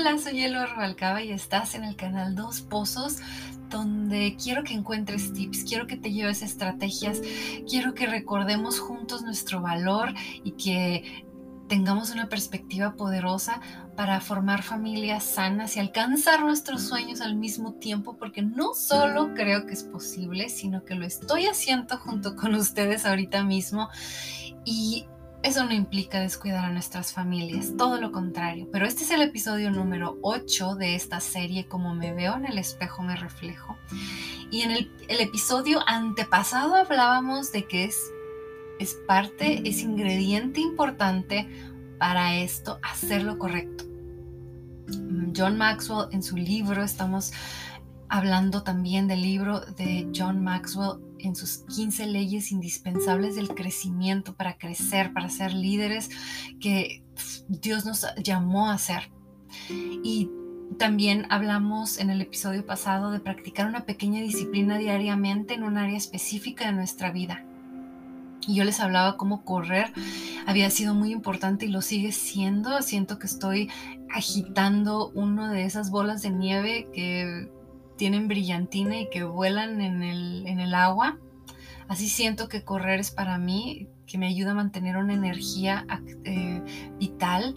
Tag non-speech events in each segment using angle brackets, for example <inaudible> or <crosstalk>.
Hola, soy Elo Rubalcaba y estás en el canal Dos Pozos donde quiero que encuentres tips, quiero que te lleves estrategias, quiero que recordemos juntos nuestro valor y que tengamos una perspectiva poderosa para formar familias sanas y alcanzar nuestros sueños al mismo tiempo, porque no solo creo que es posible, sino que lo estoy haciendo junto con ustedes ahorita mismo. Y eso no implica descuidar a nuestras familias, todo lo contrario. Pero este es el episodio número 8 de esta serie, Como me veo en el espejo me reflejo. Y en el, episodio antepasado hablábamos de que es, es parte, es ingrediente importante para esto, hacer lo correcto. John Maxwell en su libro, estamos hablando también del libro de John Maxwell en sus 15 leyes indispensables del crecimiento para crecer, para ser líderes que Dios nos llamó a ser. Y también hablamos en el episodio pasado de practicar una pequeña disciplina diariamente en un área específica de nuestra vida. Y yo les hablaba cómo correr había sido muy importante y lo sigue siendo. Siento que estoy agitando una de esas bolas de nieve que tienen brillantina y que vuelan en el, agua. Así siento que correr es para mí, que me ayuda a mantener una energía eh, vital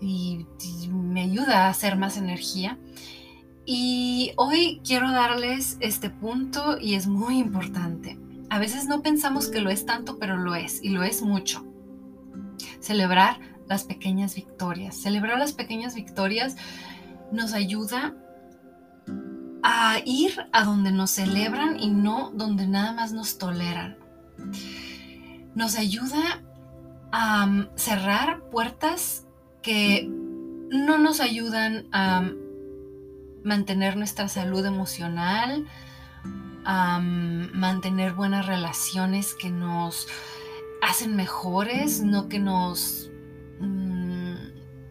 y me ayuda a hacer más energía. Y hoy quiero darles este punto y es muy importante. A veces no pensamos que lo es tanto, pero lo es y lo es mucho. Celebrar las pequeñas victorias. Celebrar las pequeñas victorias nos ayuda a ir a donde nos celebran y no donde nada más nos toleran. Nos ayuda a um, cerrar puertas que no nos ayudan a mantener nuestra salud emocional, a um, mantener buenas relaciones que nos hacen mejores, no que nos, mm,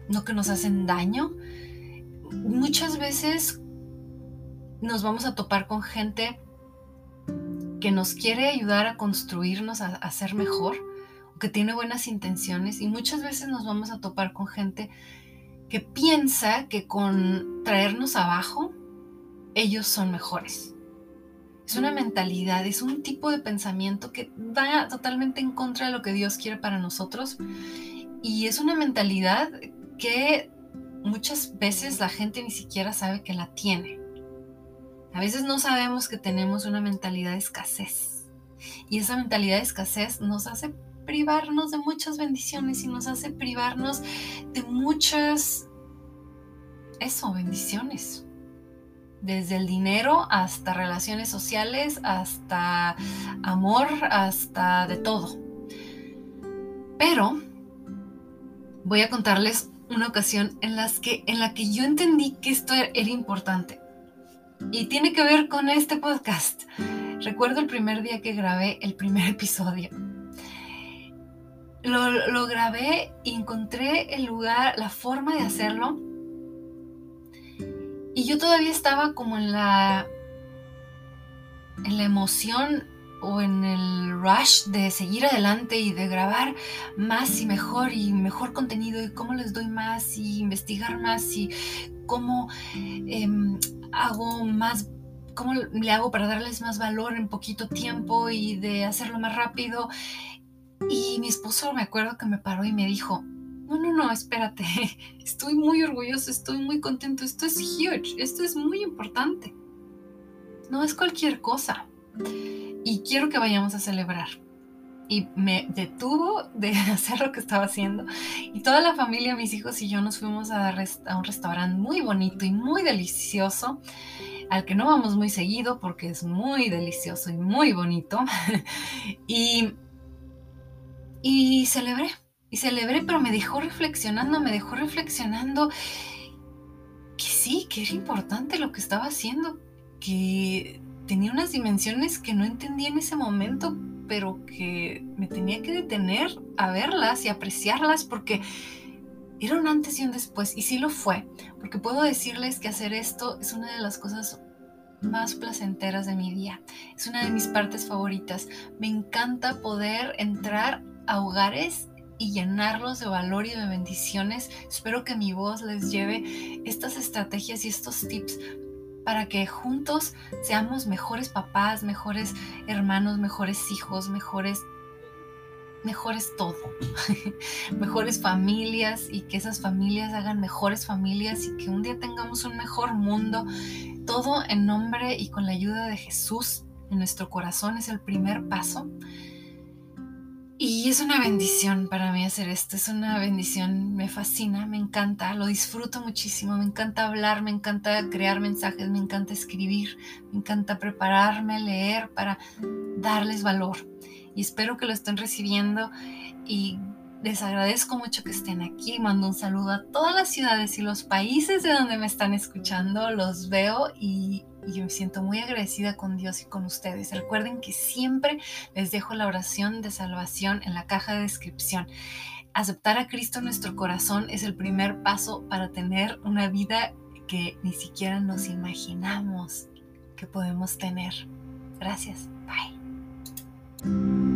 no que nos hacen daño. Muchas veces nos vamos a topar con gente que nos quiere ayudar a construirnos, a, ser mejor, que tiene buenas intenciones y muchas veces nos vamos a topar con gente que piensa que con traernos abajo, ellos son mejores. Es una mentalidad, es un tipo de pensamiento que va totalmente en contra de lo que Dios quiere para nosotros. Y es una mentalidad que muchas veces la gente ni siquiera sabe que la tiene. A veces no sabemos que tenemos una mentalidad de escasez. Y esa mentalidad de escasez nos hace privarnos de muchas bendiciones y nos hace privarnos de muchas, eso, bendiciones. Desde el dinero hasta relaciones sociales, hasta amor, hasta de todo. Pero voy a contarles una ocasión en, las que, en la que yo entendí que esto era importante y tiene que ver con este podcast. Recuerdo el primer día que grabé el primer <laughs> episodio. Lo, grabé y encontré el lugar, la forma de hacerlo. Y yo todavía estaba como en la, en la emoción o en el rush de seguir adelante y de grabar más y mejor y mejor contenido y cómo les doy más y investigar más y cómo em, hago más, cómo le hago para darles más valor en poquito tiempo y de hacerlo más rápido. Y mi esposo me acuerdo que me paró y me dijo, no, no, no, espérate, <laughs> estoy muy orgulloso, estoy muy contento, esto es huge, esto es muy importante. No es cualquier cosa. Y quiero que vayamos a celebrar y me detuvo de <laughs> hacer lo que estaba haciendo. Y toda la familia, mis hijos y yo nos fuimos a, un restaurante muy bonito y muy delicioso, al que no vamos muy seguido porque es muy delicioso y muy bonito. <laughs> y, y celebré, y celebré, pero me dejó reflexionando, me dejó reflexionando que sí, que era importante lo que estaba haciendo, que tenía unas dimensiones que no entendía en ese momento, pero que me tenía que detener a verlas y apreciarlas porque era un antes y un después. Y sí lo fue, porque puedo decirles que hacer esto es una de las cosas más placenteras de mi día. Es una de mis partes favoritas. Me encanta poder entrar a hogares y llenarlos de valor y de bendiciones. Espero que mi voz les lleve estas estrategias y estos tips para que juntos seamos mejores papás, mejores hermanos, mejores hijos, mejores mejores todo, <laughs> mejores familias y que esas familias hagan mejores familias y que un día tengamos un mejor mundo, todo en nombre y con la ayuda de Jesús en nuestro corazón es el primer paso. Y es una bendición para mí hacer esto, es una bendición, me fascina, me encanta, lo disfruto muchísimo, me encanta hablar, me encanta crear mensajes, me encanta escribir, me encanta prepararme, leer para darles valor. Y espero que lo estén recibiendo y les agradezco mucho que estén aquí. Mando un saludo a todas las ciudades y los países de donde me están escuchando. Los veo y y yo me siento muy agradecida con Dios y con ustedes. Recuerden que siempre les dejo la oración de salvación en la caja de descripción. Aceptar a Cristo en nuestro corazón es el primer paso para tener una vida que ni siquiera nos imaginamos que podemos tener. Gracias. Bye.